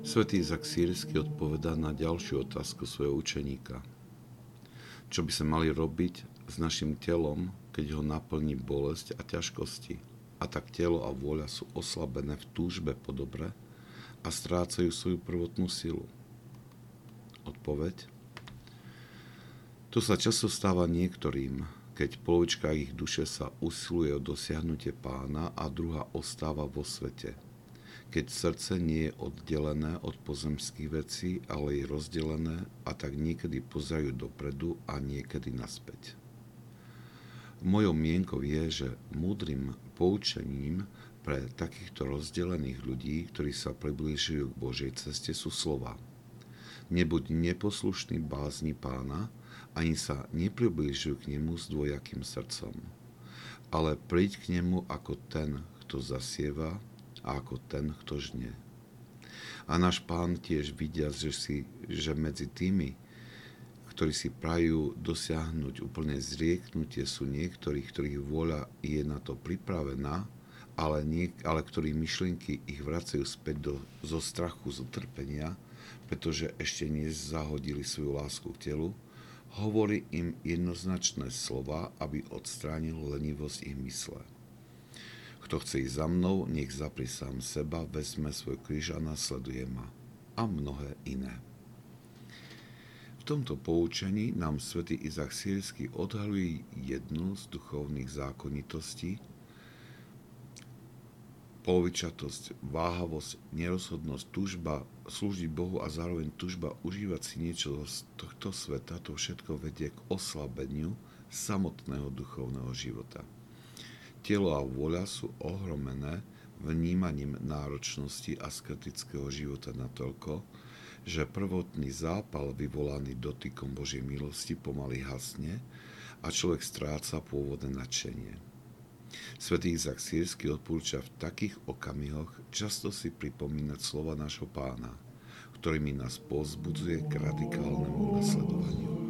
Svetý Izak Sírsky odpovedá na ďalšiu otázku svojho učeníka. Čo by sme mali robiť s našim telom, keď ho naplní bolesť a ťažkosti? A tak telo a vôľa sú oslabené v túžbe po dobre a strácajú svoju prvotnú silu. Odpoveď? Tu sa často stáva niektorým, keď polovička ich duše sa usiluje o dosiahnutie pána a druhá ostáva vo svete. Keď srdce nie je oddelené od pozemských vecí, ale je rozdelené a tak niekedy pozerajú dopredu a niekedy naspäť. Mojou mienkou je, že múdrym poučením pre takýchto rozdelených ľudí, ktorí sa priblížujú k Božej ceste, sú slova. Nebuď neposlušný bázni pána, ani sa nepriblížujú k nemu s dvojakým srdcom. Ale príď k nemu ako ten, kto zasieva ako ten, kto žne. A náš pán tiež vidia, že, si, že medzi tými, ktorí si prajú dosiahnuť úplne zrieknutie, sú niektorí, ktorých vôľa je na to pripravená, ale, nie, ale ktorí myšlienky ich vracajú späť do, zo strachu, z utrpenia, pretože ešte nezahodili svoju lásku k telu, hovorí im jednoznačné slova, aby odstránil lenivosť ich mysle. Kto chce ísť za mnou, nech zapri sám seba, vezme svoj kríž a nasleduje ma. A mnohé iné. V tomto poučení nám svätý Izak Sírsky odhaluje jednu z duchovných zákonitostí, polovičatosť, váhavosť, nerozhodnosť, túžba slúžiť Bohu a zároveň túžba užívať si niečo z tohto sveta, to všetko vedie k oslabeniu samotného duchovného života. Telo a vôľa sú ohromené vnímaním náročnosti a sketického života natoľko, že prvotný zápal vyvolaný dotykom Božej milosti pomaly hasne a človek stráca pôvodné nadšenie. Svetý Izak Sírsky odporúča v takých okamihoch často si pripomínať slova nášho pána, ktorými nás pozbudzuje k radikálnemu nasledovaniu.